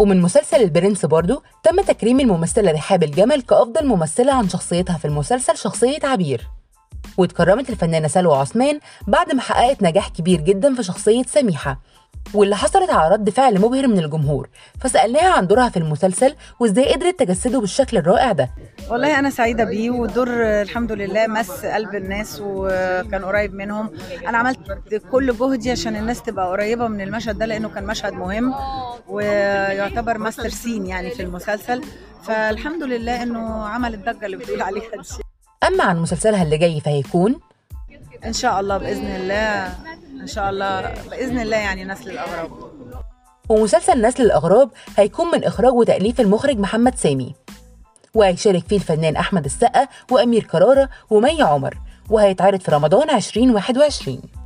ومن مسلسل البرنس برضو تم تكريم الممثلة رحاب الجمل كأفضل ممثلة عن شخصيتها في المسلسل شخصية عبير. واتكرمت الفنانة سلوى عثمان بعد ما حققت نجاح كبير جدا في شخصية سميحة. واللي حصلت على رد فعل مبهر من الجمهور فسألناها عن دورها في المسلسل وإزاي قدرت تجسده بالشكل الرائع ده. والله أنا سعيدة بيه والدور الحمد لله مس قلب الناس وكان قريب منهم. أنا عملت كل جهدي عشان الناس تبقى قريبة من المشهد ده لأنه كان مشهد مهم ويعتبر ماستر سين يعني في المسلسل. فالحمد لله إنه عمل الضجة اللي بتقول عليها دي. أما عن مسلسلها اللي جاي فهيكون؟ إن شاء الله بإذن الله إن شاء الله بإذن الله يعني نسل الأغراب. ومسلسل نسل الأغراب هيكون من إخراج وتأليف المخرج محمد سامي. وهيشارك فيه الفنان أحمد السقا وأمير كرارة ومي عمر وهيتعرض في رمضان 2021